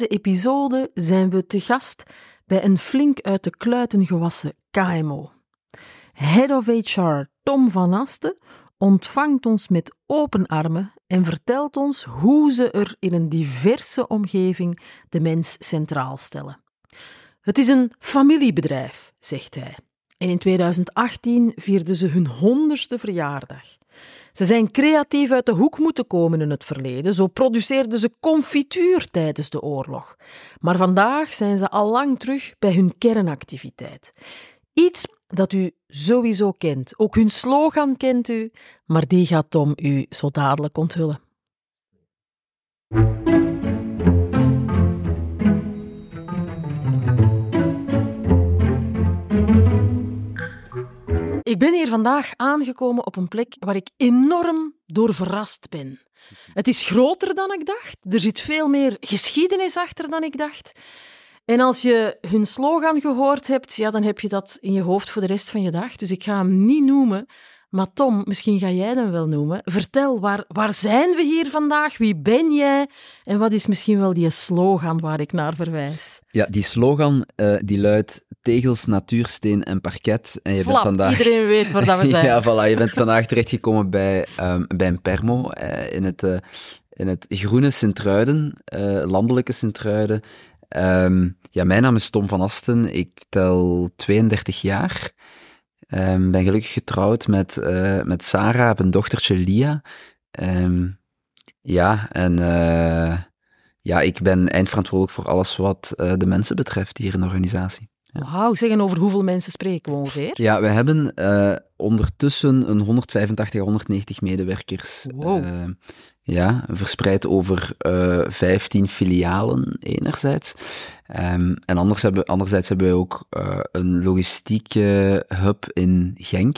deze episode zijn we te gast bij een flink uit de kluiten gewassen KMO. Head of HR Tom van Asten ontvangt ons met open armen en vertelt ons hoe ze er in een diverse omgeving de mens centraal stellen. Het is een familiebedrijf, zegt hij. En in 2018 vierden ze hun honderdste verjaardag. Ze zijn creatief uit de hoek moeten komen in het verleden. Zo produceerden ze confituur tijdens de oorlog. Maar vandaag zijn ze al lang terug bij hun kernactiviteit. Iets dat u sowieso kent. Ook hun slogan kent u, maar die gaat Tom u zo dadelijk onthullen. Ik ben hier vandaag aangekomen op een plek waar ik enorm door verrast ben. Het is groter dan ik dacht. Er zit veel meer geschiedenis achter dan ik dacht. En als je hun slogan gehoord hebt, ja, dan heb je dat in je hoofd voor de rest van je dag. Dus ik ga hem niet noemen. Maar Tom, misschien ga jij hem wel noemen. Vertel, waar, waar zijn we hier vandaag? Wie ben jij? En wat is misschien wel die slogan waar ik naar verwijs? Ja, die slogan uh, die luidt tegels, natuursteen en parket. En je Flap, bent vandaag... iedereen weet waar dat we zijn. ja, voilà. Je bent vandaag terechtgekomen bij, um, bij een permo uh, in, het, uh, in het groene Sint-Truiden, landelijke Sint-Truiden. Um, ja, mijn naam is Tom van Asten. Ik tel 32 jaar. Um, ben gelukkig getrouwd met, uh, met Sarah, heb een dochtertje Lia. Um, ja, en uh, ja, ik ben eindverantwoordelijk voor alles wat uh, de mensen betreft hier in de organisatie. Ja. Wauw, zeggen over hoeveel mensen spreken we ongeveer? Ja, we hebben ondertussen een 185 190 medewerkers. Wow. Uh, ja, verspreid over uh, 15 filialen enerzijds. Um, en anders hebben, anderzijds hebben wij ook een logistieke hub in Genk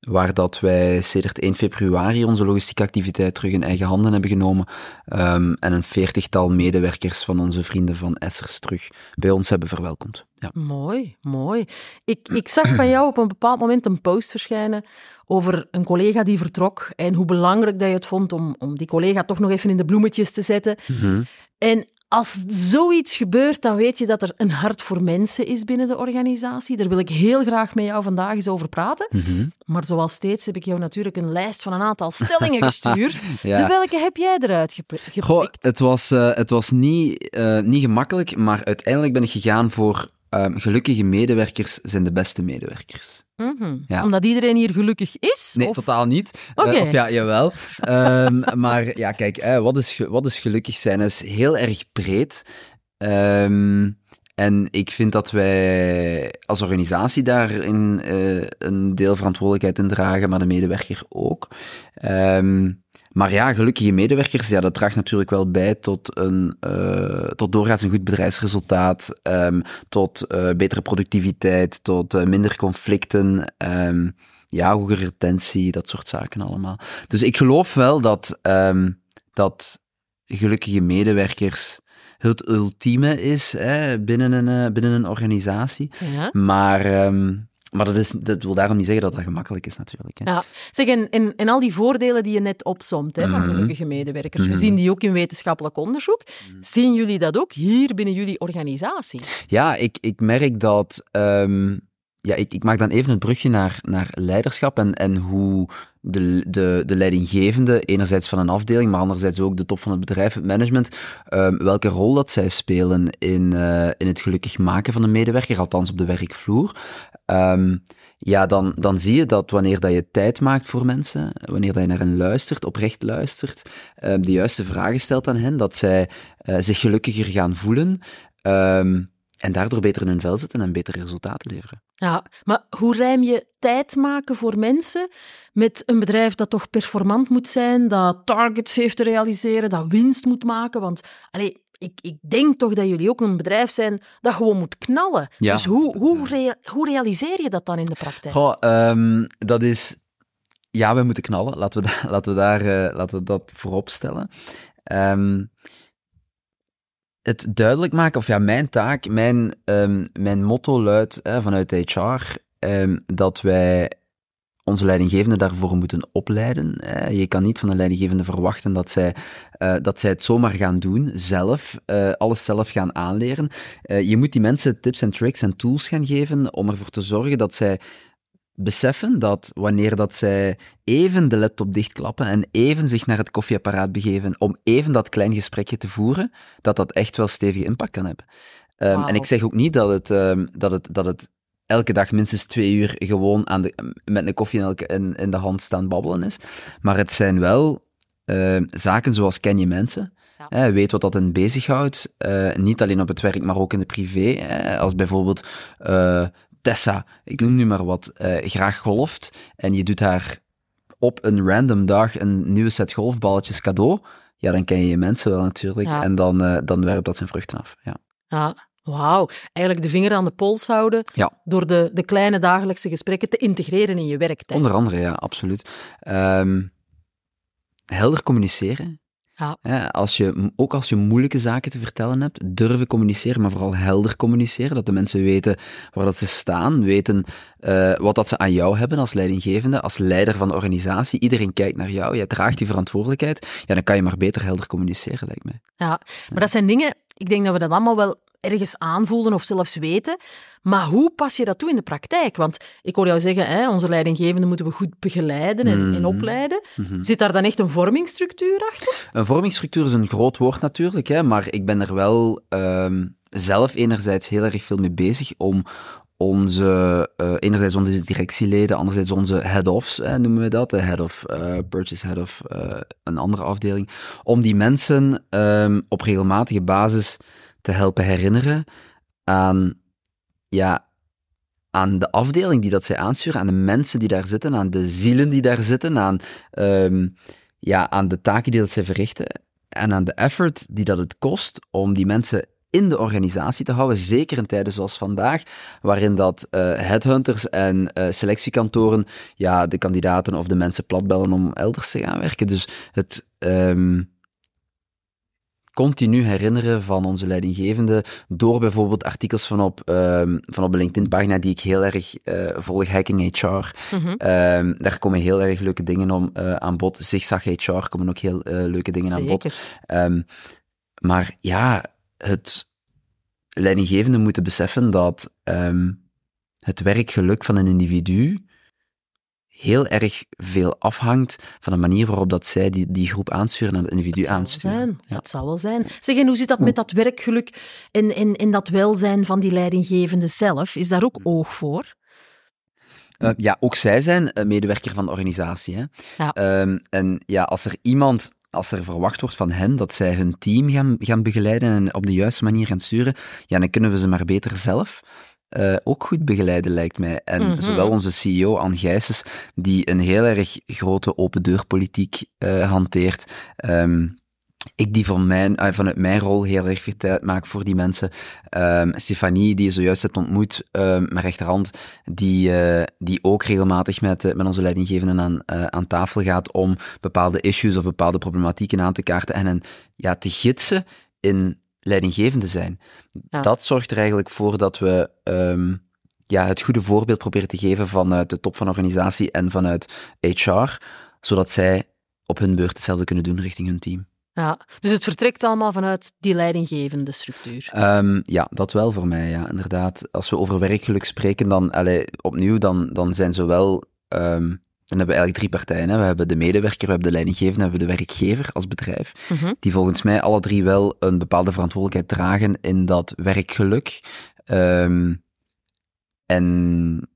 waar dat wij sedert 1 februari onze logistieke activiteit terug in eigen handen hebben genomen um, en een veertigtal medewerkers van onze vrienden van Essers terug bij ons hebben verwelkomd. Ja. Mooi, mooi. Ik, ik zag van jou op een bepaald moment een post verschijnen over een collega die vertrok en hoe belangrijk dat je het vond om, om die collega toch nog even in de bloemetjes te zetten. Mm-hmm. En als zoiets gebeurt, dan weet je dat er een hart voor mensen is binnen de organisatie. Daar wil ik heel graag met jou vandaag eens over praten. Mm-hmm. Maar zoals steeds heb ik jou natuurlijk een lijst van een aantal stellingen gestuurd. ja. De welke heb jij eruit gepikt? Goh, het was, uh, het was niet, uh, niet gemakkelijk, maar uiteindelijk ben ik gegaan voor um, gelukkige medewerkers zijn de beste medewerkers. Mm-hmm. Ja. Omdat iedereen hier gelukkig is? Nee, of? totaal niet. Okay. Uh, of ja, jawel. um, maar ja, kijk, eh, wat, is, wat is gelukkig zijn? is heel erg breed. Um, en ik vind dat wij als organisatie daarin uh, een deel verantwoordelijkheid in dragen, maar de medewerker ook. Um, maar ja, gelukkige medewerkers, ja, dat draagt natuurlijk wel bij tot, een, uh, tot doorgaans een goed bedrijfsresultaat, um, tot uh, betere productiviteit, tot uh, minder conflicten, um, ja, hogere retentie, dat soort zaken allemaal. Dus ik geloof wel dat, um, dat gelukkige medewerkers het ultieme is hè, binnen, een, binnen een organisatie. Ja. Maar... Um, maar dat, is, dat wil daarom niet zeggen dat dat gemakkelijk is, natuurlijk. Hè. Ja, zeg, en, en, en al die voordelen die je net opsomt hè, van gelukkige medewerkers, we zien die ook in wetenschappelijk onderzoek. Zien jullie dat ook hier binnen jullie organisatie? Ja, ik, ik merk dat... Um, ja, ik, ik maak dan even het brugje naar, naar leiderschap en, en hoe de, de, de leidinggevende, enerzijds van een afdeling, maar anderzijds ook de top van het bedrijf, het management, um, welke rol dat zij spelen in, uh, in het gelukkig maken van een medewerker, althans op de werkvloer. Um, ja, dan, dan zie je dat wanneer dat je tijd maakt voor mensen, wanneer dat je naar hen luistert, oprecht luistert, um, de juiste vragen stelt aan hen, dat zij uh, zich gelukkiger gaan voelen. Um, en daardoor beter in hun vel zitten en betere resultaten leveren. Ja, maar hoe rijm je tijd maken voor mensen met een bedrijf dat toch performant moet zijn, dat targets heeft te realiseren, dat winst moet maken? Want allee, ik, ik denk toch dat jullie ook een bedrijf zijn dat gewoon moet knallen. Ja. Dus hoe, hoe, rea hoe realiseer je dat dan in de praktijk? Goh, um, dat is... Ja, we moeten knallen. Laten we, da laten we, daar, uh, laten we dat voorop stellen. Um, het duidelijk maken, of ja, mijn taak, mijn, um, mijn motto luidt vanuit HR, dat wij onze leidinggevenden daarvoor moeten opleiden. Je kan niet van een leidinggevende verwachten dat zij, uh, dat zij het zomaar gaan doen, zelf, uh, alles zelf gaan aanleren. Uh, je moet die mensen tips en tricks en tools gaan geven om ervoor te zorgen dat zij beseffen dat wanneer dat zij even de laptop dichtklappen en even zich naar het koffieapparaat begeven om even dat klein gesprekje te voeren, dat dat echt wel stevige impact kan hebben. Um, En ik zeg ook niet dat het, um, dat het, dat het elke dag minstens twee uur gewoon aan de, met een koffie in, elke, in, in de hand staan babbelen is. Maar het zijn wel uh, zaken zoals ken je mensen. Ja. weet wat dat hen bezighoudt. Uh, niet alleen op het werk, maar ook in de privé. als bijvoorbeeld uh, Tessa, ik noem nu maar wat, graag golft. En je doet haar op een random dag een nieuwe set golfballetjes cadeau. Ja, dan ken je je mensen wel natuurlijk. Ja. En dan, dan werpt dat zijn vruchten af. Ja. ja. Wauw, eigenlijk de vinger aan de pols houden ja. door de, de kleine dagelijkse gesprekken te integreren in je werktijd. Onder andere, ja, absoluut. Um, helder communiceren. Ja. als je, ook als je moeilijke zaken te vertellen hebt, durven communiceren, maar vooral helder communiceren. Dat de mensen weten waar dat ze staan, weten uh, wat dat ze aan jou hebben als leidinggevende, als leider van de organisatie. Iedereen kijkt naar jou, jij draagt die verantwoordelijkheid. Ja, dan kan je maar beter helder communiceren, lijkt mij. Ja, maar dat zijn dingen, ik denk dat we dat allemaal wel ergens aanvoelden of zelfs weten. Maar hoe pas je dat toe in de praktijk? Want ik hoor jou zeggen, hè, onze leidinggevenden moeten we goed begeleiden en, en mhm. opleiden. Mhm. Zit daar dan echt een vormingsstructuur achter? Een vormingsstructuur is een groot woord natuurlijk, hè, maar ik ben er wel um, zelf enerzijds heel erg veel mee bezig om, onze, uh, enerzijds onze directieleden, anderzijds onze head-offs, eh, noemen we dat, de head of uh, purchase, head of een andere afdeling, om die mensen um, op regelmatige basis te helpen herinneren aan, ja, aan de afdeling die dat zij aansturen, aan de mensen die daar zitten, aan de zielen die daar zitten, aan, um, ja, aan de taken die dat zij verrichten en aan de effort die dat het kost om die mensen in de organisatie te houden, zeker in tijden zoals vandaag, waarin dat uh, headhunters en uh, selectiekantoren ja, de kandidaten of de mensen platbellen om elders te gaan werken. Dus het, um, continu herinneren van onze leidinggevende door bijvoorbeeld artikels van op, um, van op een LinkedIn-pagina die ik heel erg uh, volg, Hacking HR. Mm -hmm. um, daar komen heel erg leuke dingen om, uh, aan bod. Zigzag HR komen ook heel uh, leuke dingen Zeker. aan bod. Um, maar ja, het leidinggevende moeten beseffen dat het werkgeluk van een individu heel erg veel afhangt van de manier waarop dat zij die, die groep aansturen en het individu dat aansturen. Ja. Dat zal wel zijn. Zeg, en hoe zit dat met dat werkgeluk en, en, en dat welzijn van die leidinggevende zelf? Is daar ook oog voor? Uh, ja, ook zij zijn medewerker van de organisatie. Hè. Ja. Um, en ja, als er iemand als er verwacht wordt van hen dat zij hun team gaan, gaan begeleiden en op de juiste manier gaan sturen, ja, dan kunnen we ze maar beter zelf uh, ook goed begeleiden, lijkt mij. En mm -hmm. zowel onze CEO, Anne Gijsens, die een heel erg grote open deurpolitiek uh, hanteert. Um, ik die van mijn, uh, vanuit mijn rol heel erg veel tijd maak voor die mensen. Um, Stefanie, die je zojuist hebt ontmoet, um, mijn rechterhand, die, uh, die ook regelmatig met, uh, met onze leidinggevenden aan, aan tafel gaat om bepaalde issues of bepaalde problematieken aan te kaarten en hen ja, te gidsen in leidinggevende zijn. Dat zorgt er eigenlijk voor dat we um, ja, het goede voorbeeld proberen te geven vanuit de top van de organisatie en vanuit HR, zodat zij op hun beurt hetzelfde kunnen doen richting hun team. Ja, dus het vertrekt allemaal vanuit die leidinggevende structuur. Um, ja, dat wel voor mij, ja, inderdaad. Als we over werkgeluk spreken, dan, allee, opnieuw, dan, dan zijn zowel um, dan hebben we eigenlijk drie partijen. Hè. We hebben de medewerker, we hebben de leidinggevende, we hebben de werkgever als bedrijf. Mhm. Die volgens mij alle drie wel een bepaalde verantwoordelijkheid dragen in dat werkgeluk. Um, en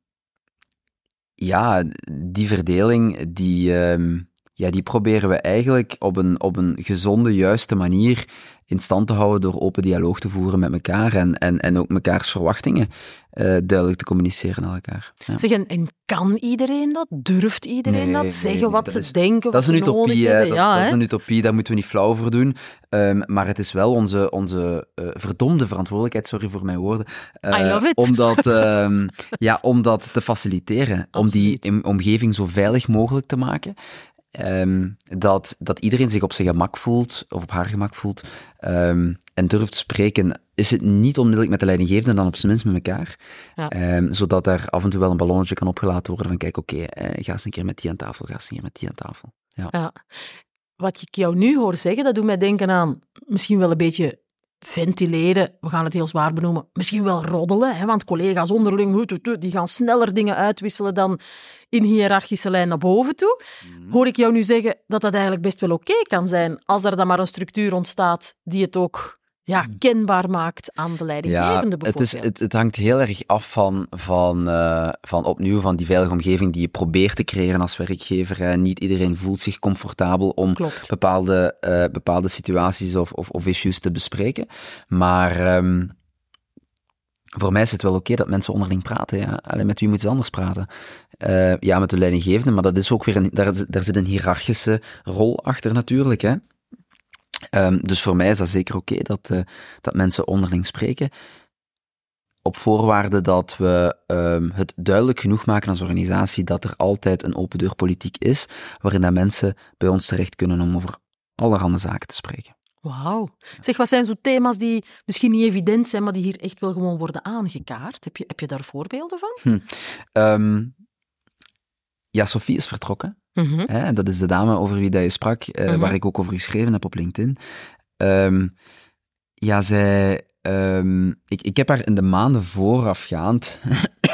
ja, die verdeling, die, um, ja, die proberen we eigenlijk op een, op een gezonde, juiste manier in stand te houden door open dialoog te voeren met elkaar en, en, en ook mekaars verwachtingen uh, duidelijk te communiceren naar elkaar. Ja. Zeg, en, en, kan iedereen dat? Durft iedereen nee, dat? Zeggen nee, wat dat ze is, denken, dat is een utopie, hè? Dat, ja, dat is een utopie, daar moeten we niet flauw over doen. Um, maar het is wel onze, onze uh, verdomde verantwoordelijkheid, sorry voor mijn woorden, uh, I love it. om, dat, um, ja, om dat te faciliteren, Absoluut. om die omgeving zo veilig mogelijk te maken. Ehm, dat, dat iedereen zich op zijn gemak voelt, of op haar gemak voelt, ehm, en durft spreken, is het niet onmiddellijk met de leidinggevende, dan op zijn minst met elkaar. Ja. Ehm, zodat er af en toe wel een ballonnetje kan opgelaten worden van, kijk, oké, eh, ga eens een keer met die aan tafel, ga eens een keer met die aan tafel. Ja. Ja. Wat ik jou nu hoor zeggen, dat doet mij denken aan misschien wel een beetje ventileren. We gaan het heel zwaar benoemen. Misschien wel roddelen, hè, want collega's onderling die gaan sneller dingen uitwisselen dan in hiërarchische lijn naar boven toe. Hoor ik jou nu zeggen dat dat eigenlijk best wel oké kan zijn als er dan maar een structuur ontstaat die het ook ja, kenbaar maakt aan de leidinggevende het, bijvoorbeeld. is, het, het hangt heel erg af van, van, eh, van opnieuw van die veilige omgeving die je probeert te creëren als werkgever. Niet iedereen voelt zich comfortabel om Klopt. bepaalde, eh, bepaalde situaties of, of, of issues te bespreken. Maar ehm, voor mij is het wel oké dat mensen onderling praten. Ja. Alleen met wie moeten ze anders praten? Eh, ja, met de leidinggevende, maar dat is ook weer een, daar, daar zit een hiërarchische rol achter natuurlijk. Hè. Ehm, dus voor mij is dat zeker oké dat, eh, dat mensen onderling spreken. Op voorwaarde dat we ehm, het duidelijk genoeg maken als organisatie dat er altijd een open deur politiek is, waarin dat mensen bij ons terecht kunnen om over allerhande zaken te spreken. Wauw. Zeg, wat zijn zo thema's die misschien niet evident zijn, maar die hier echt wel gewoon worden aangekaart? Heb je, heb je daar voorbeelden van? Ehm, ja, Sophie is vertrokken. Mhm. Dat is de dame over wie dat je sprak, eh, Mhm. waar ik ook over geschreven heb op LinkedIn. Ehm, ja, zij... ehm, ik, ik heb haar in de maanden voorafgaand...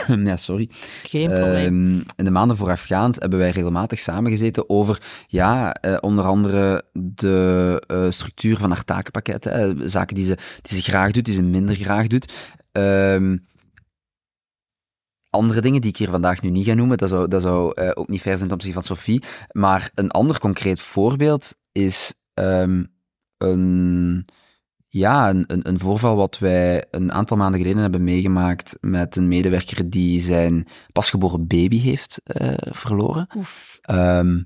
ja, sorry. Geen probleem. Ehm, in de maanden voorafgaand hebben wij regelmatig samengezeten over, ja, eh, onder andere de eh, structuur van haar takenpakketten. hè, zaken die ze, die ze graag doet, die ze minder graag doet. Ehm, andere dingen die ik hier vandaag nu niet ga noemen, dat zou, dat zou eh, ook niet fair zijn ten opzichte van Sophie. Maar een ander concreet voorbeeld is ehm, een, ja, een, een, een voorval wat wij een aantal maanden geleden hebben meegemaakt met een medewerker die zijn pasgeboren baby heeft eh, verloren. Oef. Ehm,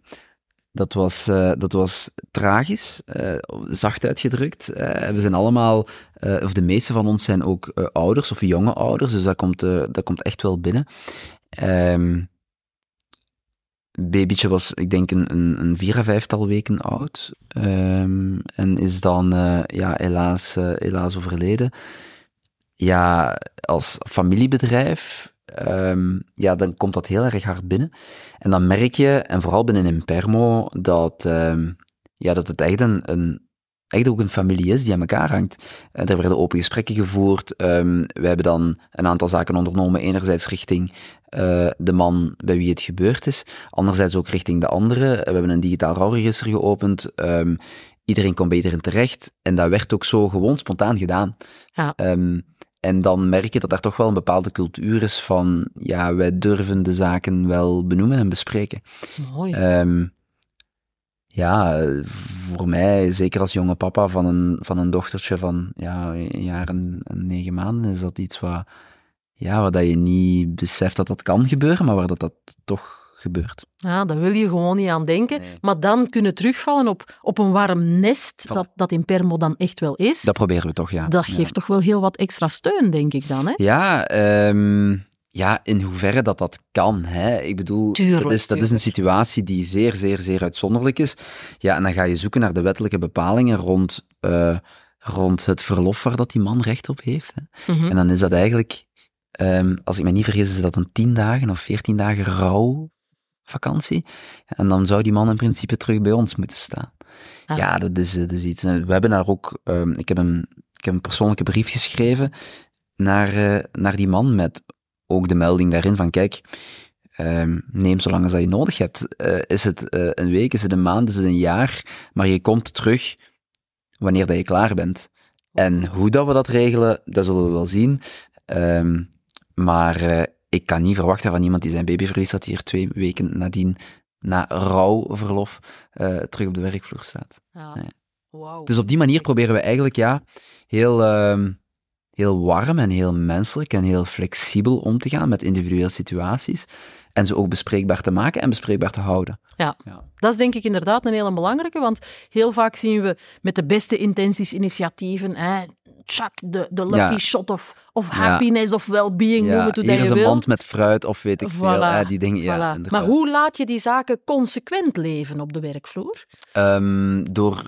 dat, was, eh, dat was tragisch, eh, zacht uitgedrukt. Eh, we zijn allemaal, of de meeste van ons zijn ook ouders of jonge ouders, dus dat komt, dat komt echt wel binnen. Ehm babytje was, ik denk, een, een, een vier à vijftal weken oud. Ehm, en is dan ja, helaas, helaas overleden. Ja, als familiebedrijf, ehm, ja, dan komt dat heel erg hard binnen. En dan merk je, en vooral binnen Impermo, dat, ehm, ja, dat het echt een, een, echt ook een familie is die aan elkaar hangt. Eh, er werden open gesprekken gevoerd. Ehm, we hebben dan een aantal zaken ondernomen. Enerzijds richting eh, de man bij wie het gebeurd is. Anderzijds ook richting de andere. We hebben een digitaal rouwregister geopend. Iedereen kon beter in terecht. En dat werd ook zo gewoon spontaan gedaan. Ja. En dan merk je dat daar toch wel een bepaalde cultuur is van, ja, wij durven de zaken wel benoemen en bespreken. Mooi. Ehm, ja, voor mij, zeker als jonge papa van een, van een dochtertje van ja, een jaar en, en negen maanden, is dat iets wat, ja, wat dat je niet beseft dat dat kan gebeuren, maar waar dat, dat toch gebeurt. Ja, daar wil je gewoon niet aan denken. Nee. Maar dan kunnen terugvallen op, op een warm nest, dat, dat in Permo dan echt wel is. Dat proberen we toch, ja. dat Ja. geeft toch wel heel wat extra steun, denk ik dan. Hè? Ja, ehm, ja, in hoeverre dat dat kan. Hè? Ik bedoel, Tuurlijk, dat, is, dat is een situatie die zeer, zeer, zeer uitzonderlijk is. Ja, en dan ga je zoeken naar de wettelijke bepalingen rond, eh, rond het verlof waar dat die man recht op heeft. Hè? Mhm. En dan is dat eigenlijk, ehm, als ik me niet vergis, is dat een tien dagen of veertien dagen rouwvakantie. En dan zou die man in principe terug bij ons moeten staan. Ah. Ja, dat is, dat is iets. We hebben daar ook, ehm, ik, heb een, ik heb een persoonlijke brief geschreven naar, eh, naar die man met ook de melding daarin van, kijk, ehm, neem zolang als dat je nodig hebt. Eh, is het eh, een week, is het een maand, is het een jaar, maar je komt terug wanneer dat je klaar bent. En hoe dat we dat regelen, dat zullen we wel zien. Ehm, maar ik kan niet verwachten van iemand die zijn baby verliest, dat hij er twee weken nadien, na rouwverlof, eh, terug op de werkvloer staat. Ja. Nee. Wauw. Dus op die manier proberen we eigenlijk ja, heel, ehm, heel warm en heel menselijk en heel flexibel om te gaan met individuele situaties. En ze ook bespreekbaar te maken en bespreekbaar te houden. Ja. Ja. dat is denk ik inderdaad een hele belangrijke, want heel vaak zien we met de beste intenties initiatieven, hè, tjak, de, de lucky Ja. shot of, of Ja. happiness of well-being, noem Ja, het hoe hier is een wil. mand met fruit of weet ik veel. Die dingen, ja, voilà. Maar hoe laat je die zaken consequent leven op de werkvloer? Ehm, door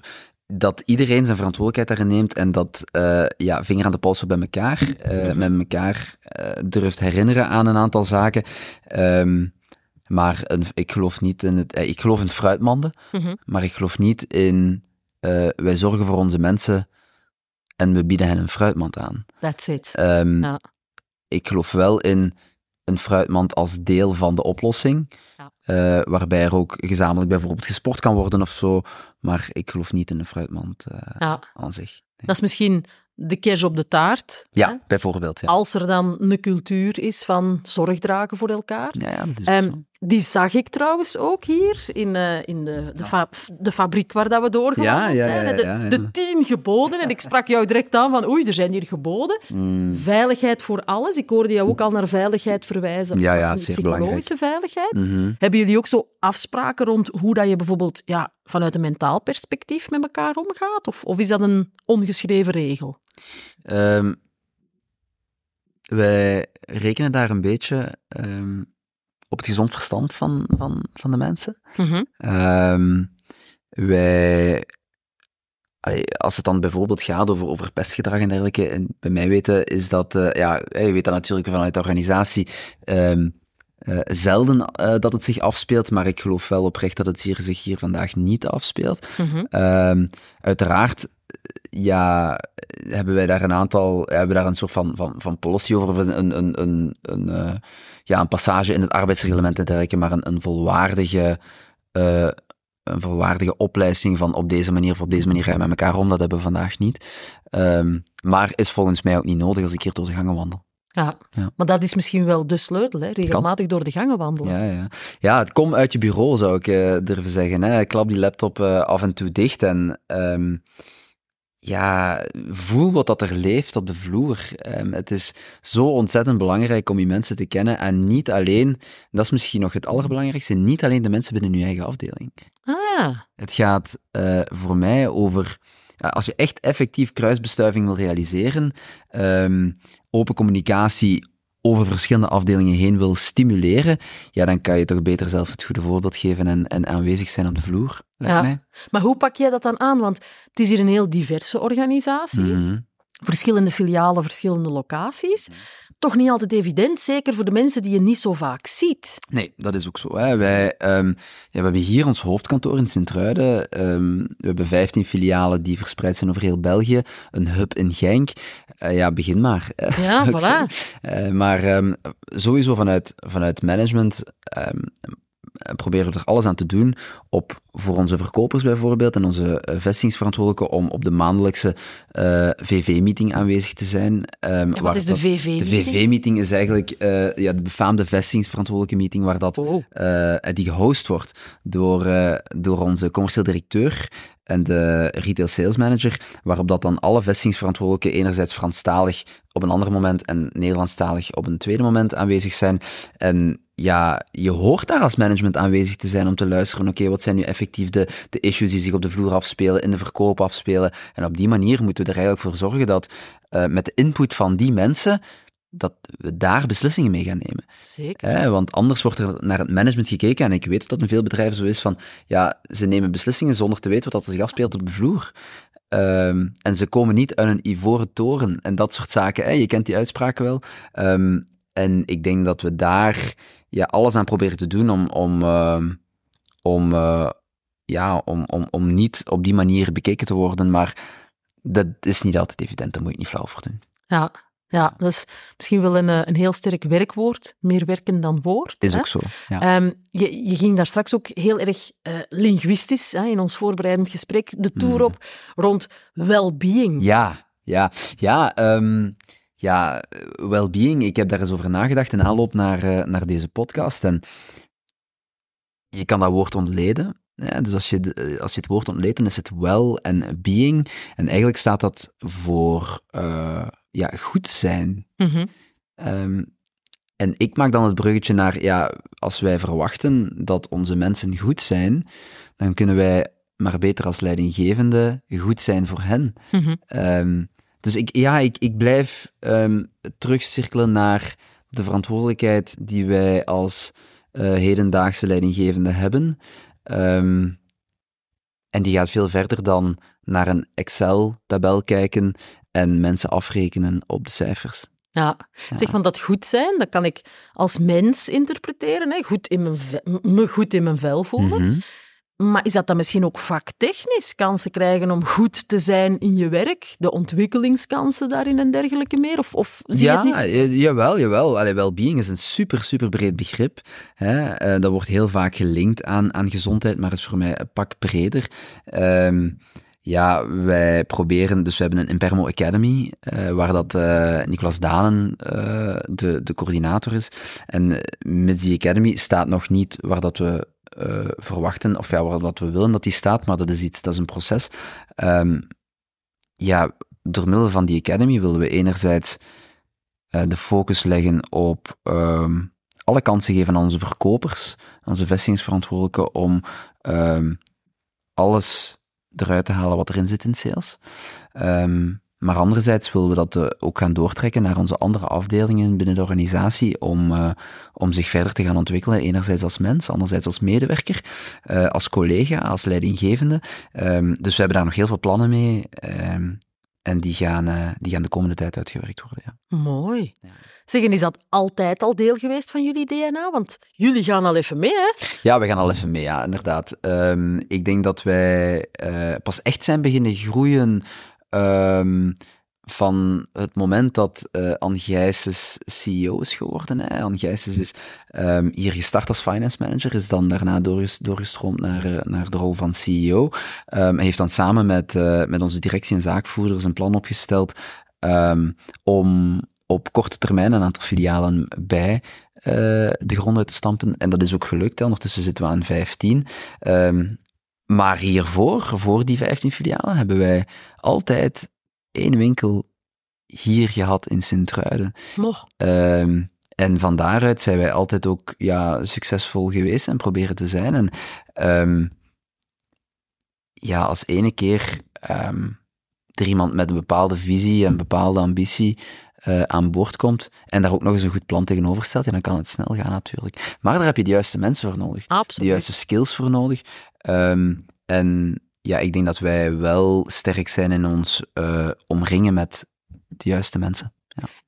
dat iedereen zijn verantwoordelijkheid daarin neemt en dat eh, ja, vinger aan de pols bij elkaar, eh, Mhm. met elkaar eh, durft herinneren aan een aantal zaken. Ehm, maar een, ik geloof niet in het... ik geloof in fruitmanden, Mhm. maar ik geloof niet in... wij zorgen voor onze mensen en we bieden hen een fruitmand aan. That's it. Ehm, Ja. Ik geloof wel in een fruitmand als deel van de oplossing, Ja. eh, waarbij er ook gezamenlijk bijvoorbeeld gesport kan worden of zo, maar ik geloof niet in een fruitmand eh, Ja, aan zich. dat is misschien de kers op de taart. hè? Ja, bijvoorbeeld. Ja. Als er dan een cultuur is van zorg dragen voor elkaar. Ja, ja, dat is. Die zag ik trouwens ook hier in, eh, in de, de, fa- de fabriek waar dat we doorgewandeld Ja, ja, zijn. ja. De, de tien geboden. En ik sprak jou direct aan van oei, er zijn hier geboden. Mm, Veiligheid voor alles. Ik hoorde jou ook al naar veiligheid verwijzen. Ja, ja, zeer Psychologische veiligheid. mhm. Hebben jullie ook zo afspraken rond hoe dat je bijvoorbeeld ja, vanuit een mentaal perspectief met elkaar omgaat? Of, of is dat een ongeschreven regel? Ehm, wij rekenen daar een beetje ehm, op het gezond verstand van, van, van de mensen. Mhm. Ehm, wij, als het dan bijvoorbeeld gaat over, over pestgedrag en dergelijke, en bij mij weten is dat, eh, ja, je weet dat natuurlijk vanuit de organisatie, ehm, eh, zelden eh, dat het zich afspeelt, maar ik geloof wel oprecht dat het hier, zich hier vandaag niet afspeelt. Mhm. Ehm, uiteraard, ja, hebben wij daar een aantal, hebben we daar een soort van, van, van policy over, of een, een, een, een, een, eh, ja, een passage in het arbeidsreglement en dergelijke, maar een, een volwaardige, eh, een volwaardige opleiding van op deze manier of op deze manier ga je met elkaar om, dat hebben we vandaag niet. Ehm, maar is volgens mij ook niet nodig als ik hier door de gangen wandel. Ja. Ja. maar dat is misschien wel de sleutel, hè? regelmatig door de gangen wandelen. Ja, ja. ja, het kom uit je bureau, zou ik eh, durven zeggen. Hè. Klap die laptop af en toe dicht en ehm, ja, voel wat dat er leeft op de vloer. Ehm, het is zo ontzettend belangrijk om je mensen te kennen en niet alleen, dat is misschien nog het allerbelangrijkste, niet alleen de mensen binnen je eigen afdeling. Ah ja. Het gaat eh, voor mij over, als je echt effectief kruisbestuiving wil realiseren, ehm, open communicatie over verschillende afdelingen heen wil stimuleren, ja, dan kan je toch beter zelf het goede voorbeeld geven en, en aanwezig zijn op de vloer, Ja. mij. Maar hoe pak jij dat dan aan? Want het is hier een heel diverse organisatie. Mhm. Verschillende filialen, verschillende locaties. Toch niet altijd evident, zeker voor de mensen die je niet zo vaak ziet. Nee, dat is ook zo. Hè. Wij, ehm, ja, we hebben hier ons hoofdkantoor in Sint-Truiden. Ehm, we hebben 15 filialen die verspreid zijn over heel België. Een hub in Genk. Eh, ja, begin maar. Ja, voilà. Eh, maar ehm, sowieso vanuit, vanuit management proberen we er alles aan te doen op, voor onze verkopers bijvoorbeeld en onze eh, vestigingsverantwoordelijken om op de maandelijkse eh, VV-meeting aanwezig te zijn. Ehm, En wat waar is de dat- VV? de VV-meeting is eigenlijk eh, ja, de befaamde vestigingsverantwoordelijke meeting waar dat, Oh. eh, die gehost wordt door, eh, door onze commercieel directeur en de retail sales manager, waarop dat dan alle vestigingsverantwoordelijken enerzijds Franstalig op een ander moment en Nederlandstalig op een tweede moment aanwezig zijn. En ja, je hoort daar als management aanwezig te zijn om te luisteren, oké, wat zijn nu effectief de, de issues die zich op de vloer afspelen, in de verkoop afspelen. En op die manier moeten we er eigenlijk voor zorgen dat eh, met de input van die mensen, dat we daar beslissingen mee gaan nemen. Zeker. Want anders wordt er naar het management gekeken, en ik weet dat dat in veel bedrijven zo is, van ja, ze nemen beslissingen zonder te weten wat er zich afspeelt op de vloer. Ehm, en ze komen niet uit een ivoren toren en dat soort zaken. Hè. Je kent die uitspraken wel. Ehm, en ik denk dat we daar ja, alles aan proberen te doen om, om, ehm, om, eh, ja, om, om, om niet op die manier bekeken te worden. Maar dat is niet altijd evident, daar moet je niet flauw voor doen. Ja, ja, dat is misschien wel een, eh, een heel sterk werkwoord. Meer werken dan woord. Is hè? ook zo. Ja. Ehm, je, je ging daar straks ook heel erg eh, linguïstisch hè, in ons voorbereidend gesprek de tour Hmm. op rond well-being. Ja, ja, ja. ehm, ja, well-being. Ik heb daar eens over nagedacht in aanloop naar, eh, naar deze podcast. En je kan dat woord ontleden. Ja, dus als je, de- eh, als je het woord ontleedt, dan is het well en being. En eigenlijk staat dat voor eh, ja, goed zijn. Mhm. Ehm, en ik maak dan het bruggetje naar, ja, als wij verwachten dat onze mensen goed zijn, dan kunnen wij maar beter als leidinggevende goed zijn voor hen. Ehm, dus ik, ja, ik, ik blijf ehm, terugcirkelen naar de verantwoordelijkheid die wij als eh, hedendaagse leidinggevende hebben. Ehm, en die gaat veel verder dan naar een Excel-tabel kijken en mensen afrekenen op de cijfers. Ja, zeg, want dat goed zijn, dat kan ik als mens interpreteren. Hè? Goed in mijn me goed in mijn vel voelen. Mhm. Maar is dat dan misschien ook vaktechnisch? Kansen krijgen om goed te zijn in je werk? De ontwikkelingskansen daarin en dergelijke meer? Of, of zie je ja, het niet? eh, jawel, jawel. Allee, well-being is een super, super breed begrip. Hè. Eh, dat wordt heel vaak gelinkt aan, aan gezondheid, maar is voor mij een pak breder. Ehm, ja, wij proberen, dus we hebben een Impermo Academy, eh, waar dat Nicolas Danen eh, de, de coördinator is. En met die Academy staat nog niet waar dat we eh, verwachten, of ja, dat we willen dat die staat, maar dat is iets, dat is een proces. Ehm, ja, door middel van die Academy willen we enerzijds eh, de focus leggen op ehm, alle kansen geven aan onze verkopers, onze vestigingsverantwoordelijken, om ehm, alles eruit te halen wat erin zit in sales. Maar anderzijds willen we dat eh, ook gaan doortrekken naar onze andere afdelingen binnen de organisatie om, eh, om zich verder te gaan ontwikkelen. Enerzijds als mens, anderzijds als medewerker, eh, als collega, als leidinggevende. Ehm, dus we hebben daar nog heel veel plannen mee. ehm, en die gaan, die gaan de komende tijd uitgewerkt worden. Ja. Mooi. Ja. Zeg, en is dat altijd al deel geweest van jullie DNA? Want jullie gaan al even mee, hè? Ja, we gaan al even mee, ja, inderdaad. Ehm, ik denk dat wij pas echt zijn beginnen groeien ehm, van het moment dat eh Anne Gijsens CEO is geworden. Hè. Is ehm, hier gestart als finance manager, is dan daarna doorges- doorgestroomd naar, eh, naar de rol van CEO. Ehm hij heeft dan samen met, eh, met onze directie en zaakvoerders een plan opgesteld om op korte termijn een aantal filialen bij eh, de grond uit te stampen. En dat is ook gelukt. Ondertussen zitten we aan 15. Ehm, maar hiervoor, voor die 15 filialen, hebben wij altijd één winkel hier gehad in Sint-Truiden. Moch. Ehm, en van daaruit zijn wij altijd ook ja, succesvol geweest en proberen te zijn. En ehm, ja, als ene keer ehm, er iemand met een bepaalde visie en bepaalde ambitie eh, aan boord komt en daar ook nog eens een goed plan tegenover stelt, ja, dan kan het snel gaan natuurlijk. Maar daar heb je de juiste mensen voor nodig. De juiste skills voor nodig. Ehm, en ja, ik denk dat wij wel sterk zijn in ons eh, omringen met de juiste mensen.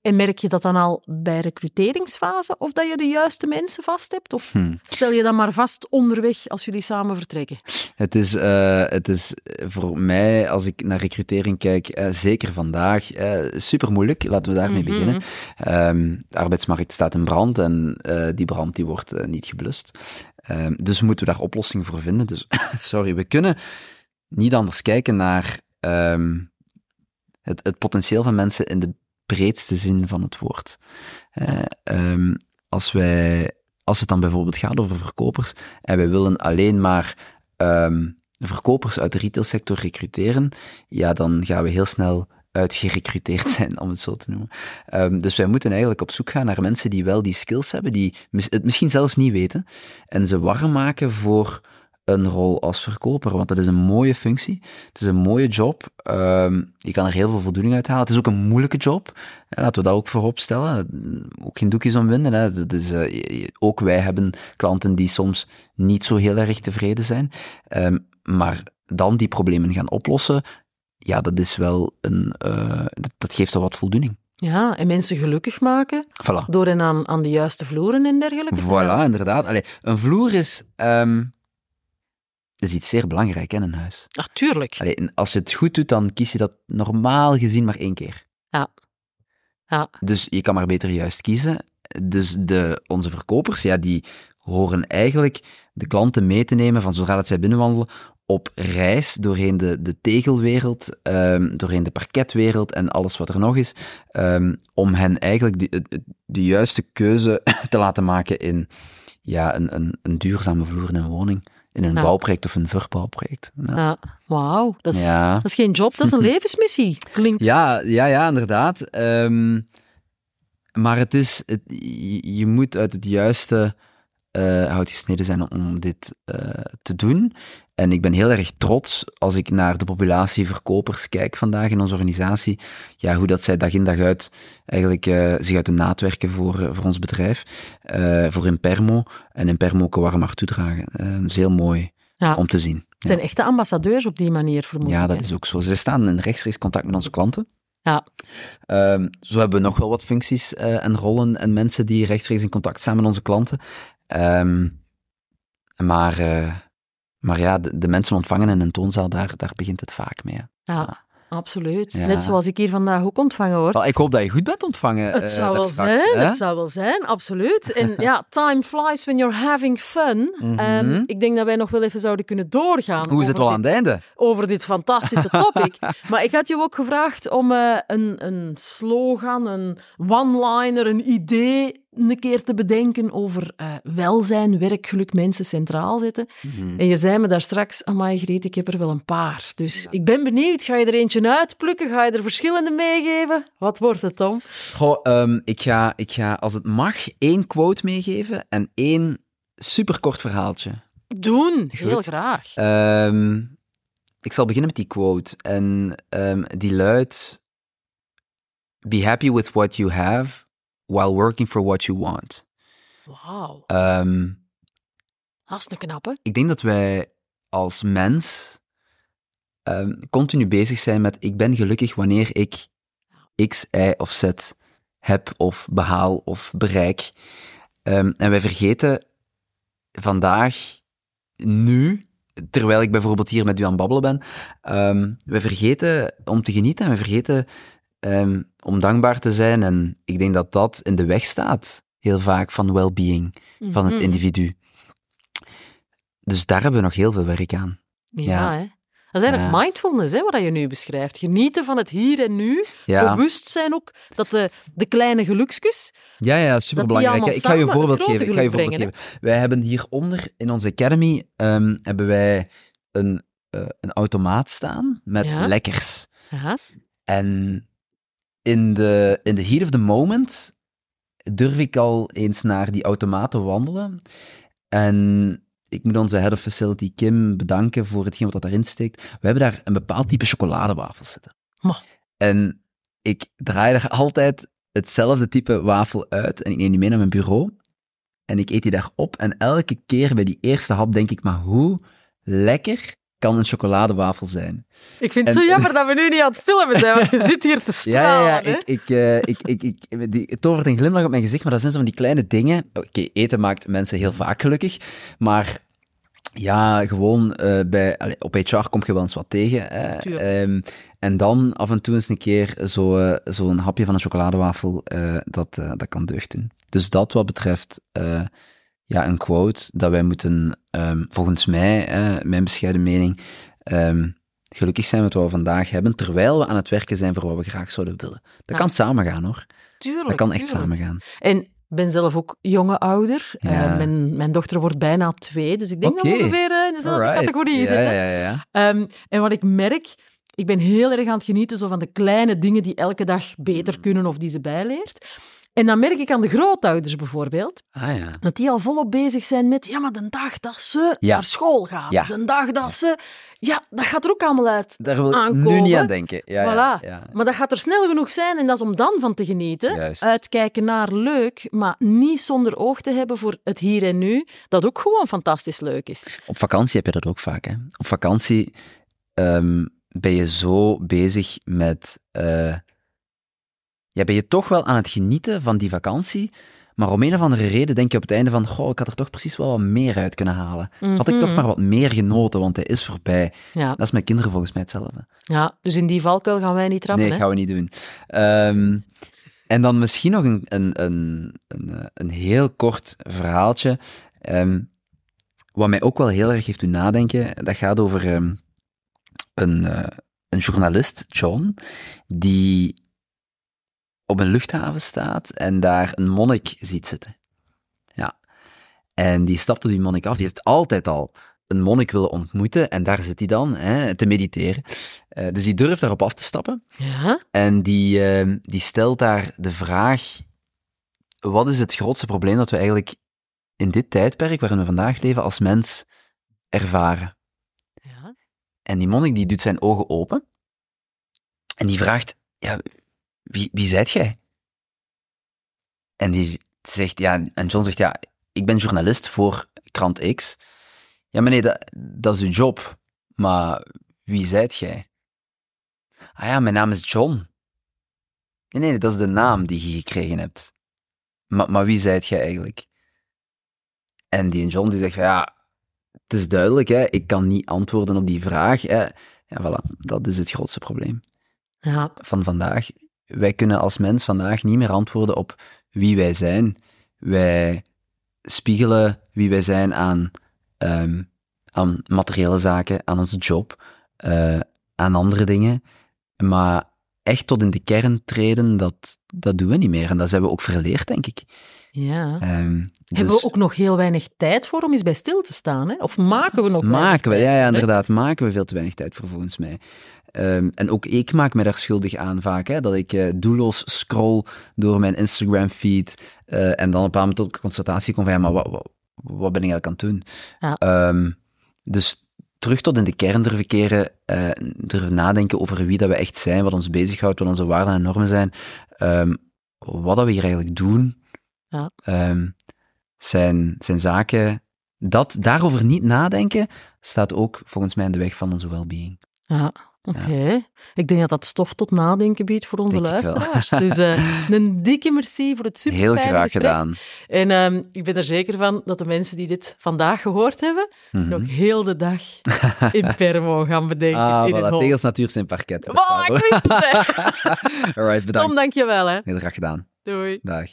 En merk je dat dan al bij recruteringsfase? Of dat je de juiste mensen vast hebt? Of Hm. stel je dan maar vast onderweg als jullie samen vertrekken? Het is, eh, het is voor mij, als ik naar recrutering kijk, eh, zeker vandaag, eh, super moeilijk. Laten we daarmee Mhm. beginnen. Ehm, de arbeidsmarkt staat in brand en die brand die wordt niet geblust. Ehm, dus moeten we daar oplossingen voor vinden. Dus sorry, we kunnen niet anders kijken naar ehm, het, het potentieel van mensen in de breedste zin van het woord. Eh, ehm, als, wij, als het dan bijvoorbeeld gaat over verkopers en wij willen alleen maar ehm, verkopers uit de retailsector recruteren, ja, dan gaan we heel snel uitgerecruiteerd zijn, om het zo te noemen. Ehm, dus wij moeten eigenlijk op zoek gaan naar mensen die wel die skills hebben, die het misschien zelf niet weten, en ze warm maken voor een rol als verkoper, want dat is een mooie functie. Het is een mooie job. Ehm, je kan er heel veel voldoening uit halen. Het is ook een moeilijke job. Laten we dat ook voorop stellen. Ook geen doekjes om winden. Hè. Dat is, eh, ook wij hebben klanten die soms niet zo heel erg tevreden zijn. Ehm, maar dan die problemen gaan oplossen, ja, dat is wel een... eh, dat, dat geeft wel wat voldoening. Ja, en mensen gelukkig maken Voilà. door hen aan, aan de juiste vloeren en dergelijke. Voilà, inderdaad. Allee, een vloer is, ehm, is iets zeer belangrijk in een huis. Natuurlijk. Allee, en als je het goed doet, dan kies je dat normaal gezien maar één keer. Ja. Ja. Dus je kan maar beter juist kiezen. Dus de, onze verkopers, ja, die horen eigenlijk de klanten mee te nemen van zodra dat zij binnenwandelen op reis doorheen de, de tegelwereld, ehm, doorheen de parketwereld en alles wat er nog is, ehm, om hen eigenlijk de, de, de juiste keuze te laten maken in ja, een, een, een duurzame vloer in een woning, in een bouwproject of een verbouwproject. Ja. Ja. Wauw, dat dat is geen job, dat is een levensmissie. Klinkt Ja, ja, ja, inderdaad. Ehm, maar het is, het, je moet uit het juiste eh, hout gesneden zijn om dit eh, te doen. En ik ben heel erg trots als ik naar de populatie verkopers kijk vandaag in onze organisatie. Ja, hoe dat zij dag in dag uit eigenlijk eh, zich uit de naad werken voor, eh, voor ons bedrijf. eh, voor Impermo. En Impermo ook een warm hart toedragen. Eh, dat is heel mooi Ja. om te zien. Het zijn echte ambassadeurs op die manier, vermoed Ja, dat hè? is ook zo. Ze staan in rechtstreeks contact met onze klanten. Ja. Ehm, zo hebben we nog wel wat functies eh, en rollen en mensen die rechtstreeks in contact staan met onze klanten. Ehm, maar, eh, maar ja, de, de mensen ontvangen in een toonzaal, daar, daar begint het vaak mee. hè. Ja, absoluut. Ja. Net zoals ik hier vandaag ook ontvangen word. Wel, ik hoop dat je goed bent ontvangen. Het eh, zou wel straks, zijn, hè? het zou wel zijn, absoluut. En ja, time flies when you're having fun. Mhm. En ik denk dat wij nog wel even zouden kunnen doorgaan Hoe is het wel aan het einde? over dit fantastische topic. maar ik had je ook gevraagd om eh, een, een slogan, een one-liner, een idee een keer te bedenken over eh, welzijn, werkgeluk, mensen centraal zetten. Mhm. En je zei me daar straks, amai Greet, ik heb er wel een paar. Dus ik ben benieuwd, ga je er eentje uitplukken? Ga je er verschillende meegeven? Wat wordt het, Tom? Goh, ehm, ik, ga, ik ga, als het mag, één quote meegeven en één superkort verhaaltje. Doen, heel graag. Ehm, ik zal beginnen met die quote. En ehm, die luidt: Be happy with what you have while working for what you want. Wauw, is een knappe. ik denk dat wij als mens ehm, continu bezig zijn met: ik ben gelukkig wanneer ik X, Y of Z heb of behaal of bereik. Ehm, en wij vergeten vandaag, nu, terwijl ik bijvoorbeeld hier met u aan het babbelen ben, ehm, we vergeten om te genieten en we vergeten ehm, om dankbaar te zijn. En ik denk dat dat in de weg staat, heel vaak, van well-being van het Mhm. individu. Dus daar hebben we nog heel veel werk aan. Ja, Ja. hè. Dat is eigenlijk Ja. mindfulness, hè, wat je nu beschrijft. Genieten van het hier en nu. Ja, Bewust zijn ook dat de, de kleine geluksjes... ja, ja superbelangrijk. Ik ga je een voorbeeld geven. Ik ga je voorbeeld brengen, geven. Wij hebben hieronder in onze academy ehm, hebben wij een, eh, een automaat staan met Ja. lekkers. Ja. En in de, in de heat of the moment durf ik al eens naar die automaten wandelen. En ik moet onze head of facility Kim bedanken voor hetgeen wat daarin steekt. We hebben daar een bepaald type chocoladewafels zitten. En ik draai er altijd hetzelfde type wafel uit en ik neem die mee naar mijn bureau. En ik eet die daar op. En elke keer bij die eerste hap denk ik, maar hoe lekker kan een chocoladewafel zijn? Ik vind het En- zo jammer dat we nu niet aan het filmen zijn, want je zit hier te stralen. Ja, ja. Ik, ik, eh, ik, ik, ik, die, het tovert een glimlach op mijn gezicht, maar dat zijn zo van die kleine dingen. Oké, eten maakt mensen heel vaak gelukkig, maar ja, gewoon eh, bij, allee, op HR kom je wel eens wat tegen. hè. Ehm, en dan af en toe eens een keer zo, eh, zo'n hapje van een chocoladewafel, dat, dat kan deugd doen. Dus dat wat betreft ja, een quote dat wij moeten, ehm, volgens mij, eh, mijn bescheiden mening, ehm, gelukkig zijn met wat we vandaag hebben, terwijl we aan het werken zijn voor wat we graag zouden willen. Dat Ja. kan samengaan hoor. Tuurlijk, Dat kan echt tuurlijk. samengaan. En ik ben zelf ook jonge ouder. Ja. Eh, mijn, mijn dochter wordt bijna twee, dus ik denk dat we ongeveer eh, in dezelfde Alright. categorie ja, zitten. ja, ja, ja. Ehm, en wat ik merk, ik ben heel erg aan het genieten zo van de kleine dingen die elke dag Mm. beter kunnen of die ze bijleert. En dan merk ik aan de grootouders bijvoorbeeld, Ah ja. dat die al volop bezig zijn met, ja, maar de dag dat ze Ja. naar school gaan, Ja. de dag dat ze... Ja, dat gaat er ook allemaal uit. Daar wil ik nu niet aan denken. Ja, Voilà. Maar dat gaat er snel genoeg zijn en dat is om dan van te genieten. Juist. Uitkijken naar leuk, maar niet zonder oog te hebben voor het hier en nu, dat ook gewoon fantastisch leuk is. Op vakantie heb je dat ook vaak. Hè? Op vakantie ehm, ben je zo bezig met. eh, ja, ben je toch wel aan het genieten van die vakantie. Maar om een of andere reden denk je op het einde van. Goh, ik had er toch precies wel wat meer uit kunnen halen. Had ik toch Mhm. maar wat meer genoten, want hij is voorbij. Ja, Dat is met kinderen volgens mij hetzelfde. ja, dus in die valkuil gaan wij niet trappen. nee, hè? gaan we niet doen. Ehm, en dan misschien nog een, een, een, een, een heel kort verhaaltje. Ehm, wat mij ook wel heel erg heeft doen nadenken. Dat gaat over ehm, een, eh, een journalist, John, die op een luchthaven staat en daar een monnik ziet zitten. Ja. En die stapt op die monnik af. Die heeft altijd al een monnik willen ontmoeten en daar zit hij dan hè, te mediteren. Eh, dus die durft daarop af te stappen. Ja, En die, ehm, die stelt daar de vraag wat is het grootste probleem dat we eigenlijk in dit tijdperk waarin we vandaag leven als mens ervaren? Ja. En die monnik die doet zijn ogen open en die vraagt, ja, wie, wie zijt jij? En die zegt, ja, en John zegt, ja, ik ben journalist voor krant X. Ja, nee, dat, dat is uw job. Maar wie zijt jij? Ah ja, mijn naam is John. Nee, nee, dat is de naam die je gekregen hebt. Maar, maar wie zijt jij eigenlijk? En die John die zegt, ja, het is duidelijk, hè, ik kan niet antwoorden op die vraag. Hè. Ja, voilà, dat is het grootste probleem Ja. van vandaag. Wij kunnen als mens vandaag niet meer antwoorden op wie wij zijn. Wij spiegelen wie wij zijn aan, ehm, aan materiële zaken, aan onze job, eh, aan andere dingen. Maar echt tot in de kern treden, dat, dat doen we niet meer. En dat zijn we ook verleerd, denk ik. ja. Ehm, Hebben dus we ook nog heel weinig tijd voor om eens bij stil te staan? Hè? Of maken we nog maken we, tijd, ja, ja, inderdaad, maken we veel te weinig tijd voor, volgens mij. Ehm, en ook ik maak me daar schuldig aan vaak, hè, dat ik eh, doelloos scroll door mijn Instagram-feed eh, en dan op een bepaald moment tot de constatatie kom van, ja, maar wat, wat, wat ben ik eigenlijk aan het doen? Ja. Ehm, dus terug tot in de kern durven keren, eh, durven nadenken over wie dat we echt zijn, wat ons bezighoudt, wat onze waarden en normen zijn, ehm, wat dat we hier eigenlijk doen, Ja. zijn, zijn zaken... Dat, daarover niet nadenken, staat ook volgens mij in de weg van onze well-being. Ja, oké. Ik denk dat dat stof tot nadenken biedt voor onze Denk luisteraars. Dus eh, een dikke merci voor het super Heel graag gedaan. En ehm, ik ben er zeker van dat de mensen die dit vandaag gehoord hebben, Mhm. nog heel de dag in Permo gaan bedenken. Ah, in voilà, tegels natuur zijn parket. Ik wist het. hè. Alright, bedankt. Tom, dankjewel. Hè. Heel graag gedaan. Doei. Dag.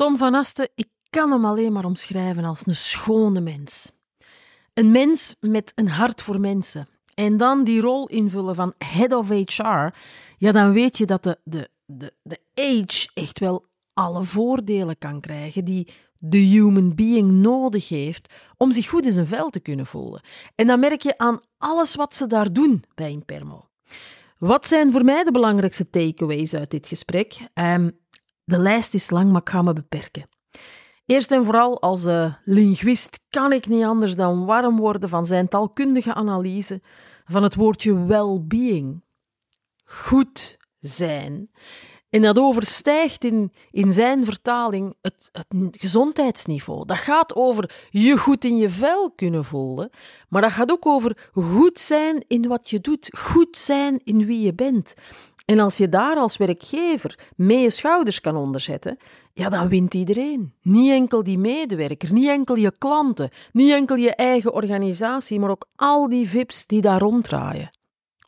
Tom van Asten, ik kan hem alleen maar omschrijven als een schone mens. Een mens met een hart voor mensen. En dan die rol invullen van head of HR, ja, dan weet je dat de, de, de, de age echt wel alle voordelen kan krijgen die de human being nodig heeft om zich goed in zijn vel te kunnen voelen. En dat merk je aan alles wat ze daar doen bij Impermo. Wat zijn voor mij de belangrijkste takeaways uit dit gesprek? Ehm, de lijst is lang, maar ik ga me beperken. Eerst en vooral als eh, linguist kan ik niet anders dan warm worden van zijn taalkundige analyse van het woordje well-being. Goed zijn. En dat overstijgt in, in zijn vertaling het, het gezondheidsniveau. Dat gaat over je goed in je vel kunnen voelen, maar dat gaat ook over goed zijn in wat je doet, goed zijn in wie je bent. En als je daar als werkgever mee je schouders kan onderzetten, ja, dan wint iedereen. Niet enkel die medewerker, niet enkel je klanten, niet enkel je eigen organisatie, maar ook al die VIP's die daar ronddraaien.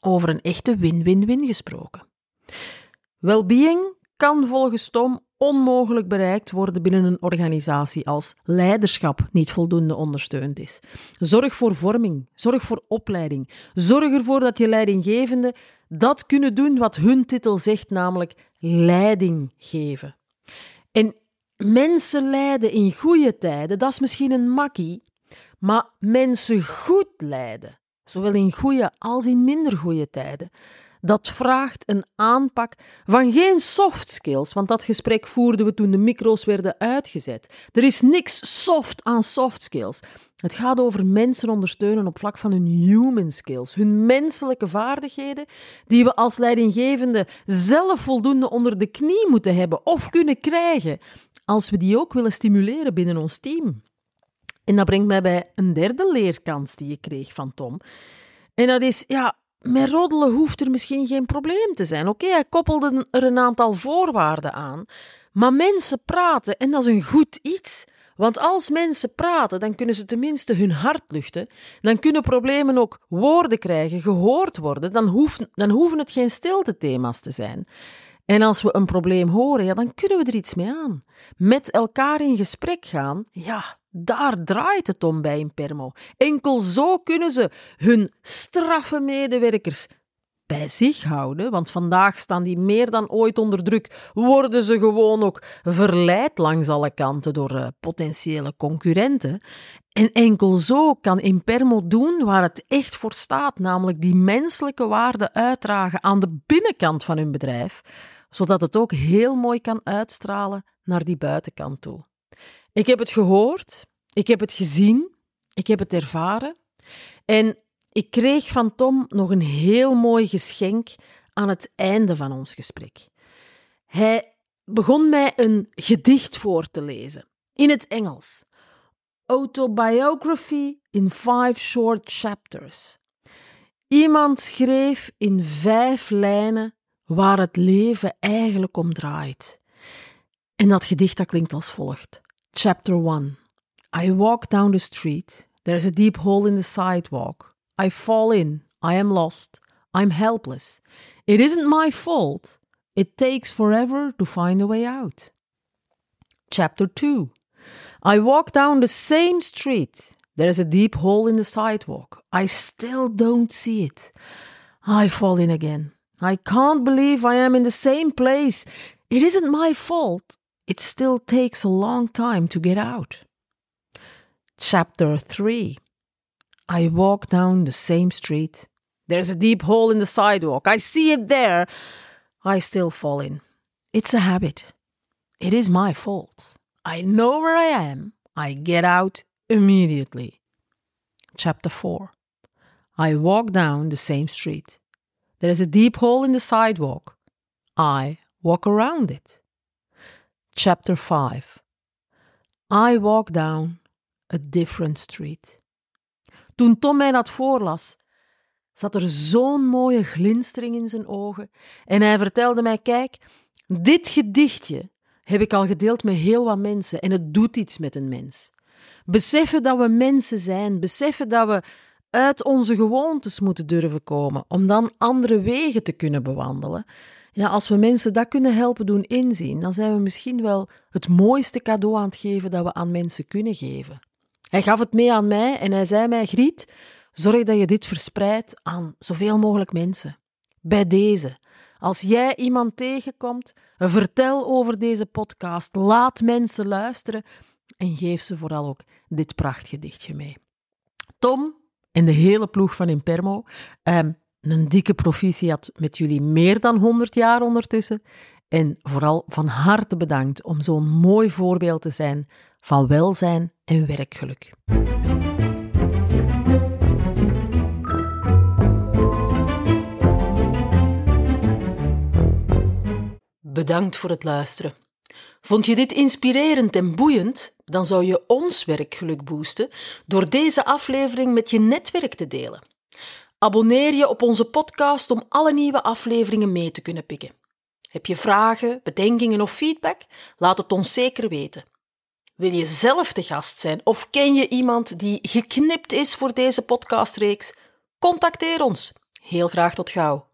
Over een echte win-win-win gesproken. Wellbeing kan volgens Tom onmogelijk bereikt worden binnen een organisatie als leiderschap niet voldoende ondersteund is. Zorg voor vorming, zorg voor opleiding, zorg ervoor dat je leidinggevenden dat kunnen doen wat hun titel zegt, namelijk leiding geven. En mensen leiden in goede tijden, dat is misschien een makkie, maar mensen goed leiden, zowel in goede als in minder goede tijden, dat vraagt een aanpak van geen soft skills, want dat gesprek voerden we toen de micro's werden uitgezet. Er is niks soft aan soft skills. Het gaat over mensen ondersteunen op vlak van hun human skills, hun menselijke vaardigheden, die we als leidinggevende zelf voldoende onder de knie moeten hebben of kunnen krijgen, als we die ook willen stimuleren binnen ons team. En dat brengt mij bij een derde leerkans die ik kreeg van Tom. En dat is, ja, met roddelen hoeft er misschien geen probleem te zijn. Oké, hij koppelde er een aantal voorwaarden aan. Maar mensen praten en dat is een goed iets. Want als mensen praten, dan kunnen ze tenminste hun hart luchten. Dan kunnen problemen ook woorden krijgen, gehoord worden. Dan, dan hoeven het geen stilte-thema's te zijn. En als we een probleem horen, ja, dan kunnen we er iets mee aan. Met elkaar in gesprek gaan, ja, daar draait het om bij Impermo. Enkel zo kunnen ze hun straffe medewerkers bij zich houden, want vandaag staan die meer dan ooit onder druk, worden ze gewoon ook verleid langs alle kanten door uh, potentiële concurrenten. En enkel zo kan Impermo doen waar het echt voor staat, namelijk die menselijke waarde uitdragen aan de binnenkant van hun bedrijf, zodat het ook heel mooi kan uitstralen naar die buitenkant toe. Ik heb het gehoord, ik heb het gezien, ik heb het ervaren en ik kreeg van Tom nog een heel mooi geschenk aan het einde van ons gesprek. Hij begon mij een gedicht voor te lezen, in het Engels. Autobiography in five short chapters. Iemand schreef in vijf lijnen waar het leven eigenlijk om draait. En dat gedicht dat klinkt als volgt. Chapter 1. I walk down the street. There's a deep hole in the sidewalk. I fall in. I am lost. I'm helpless. It isn't my fault. It takes forever to find a way out. Chapter 2 I walk down the same street. There's a deep hole in the sidewalk. I still don't see it. I fall in again. I can't believe I am in the same place. It isn't my fault. It still takes a long time to get out. Chapter 3 I walk down the same street. There's a deep hole in the sidewalk. I see it there. I still fall in. It's a habit. It is my fault. I know where I am. I get out immediately. Chapter 4 I walk down the same street. There is a deep hole in the sidewalk. I walk around it. Chapter 5 I walk down a different street. Toen Tom mij dat voorlas, zat er zo'n mooie glinstering in zijn ogen en hij vertelde mij: Kijk, dit gedichtje heb ik al gedeeld met heel wat mensen en het doet iets met een mens. Beseffen dat we mensen zijn, beseffen dat we uit onze gewoontes moeten durven komen om dan andere wegen te kunnen bewandelen. Ja, als we mensen dat kunnen helpen doen inzien, dan zijn we misschien wel het mooiste cadeau aan het geven dat we aan mensen kunnen geven. Hij gaf het mee aan mij en hij zei mij: Griet, zorg dat je dit verspreidt aan zoveel mogelijk mensen. Bij deze. Als jij iemand tegenkomt, vertel over deze podcast, laat mensen luisteren en geef ze vooral ook dit prachtgedichtje mee. Tom en de hele ploeg van Impermo, ehm, een dikke proficiat met jullie meer dan 100 jaar ondertussen. En vooral van harte bedankt om zo'n mooi voorbeeld te zijn van welzijn en werkgeluk. Bedankt voor het luisteren. Vond je dit inspirerend en boeiend? Dan zou je ons werkgeluk boosten door deze aflevering met je netwerk te delen. Abonneer je op onze podcast om alle nieuwe afleveringen mee te kunnen pikken. Heb je vragen, bedenkingen of feedback? Laat het ons zeker weten. Wil je zelf de gast zijn of ken je iemand die geknipt is voor deze podcastreeks? Contacteer ons. Heel graag tot gauw.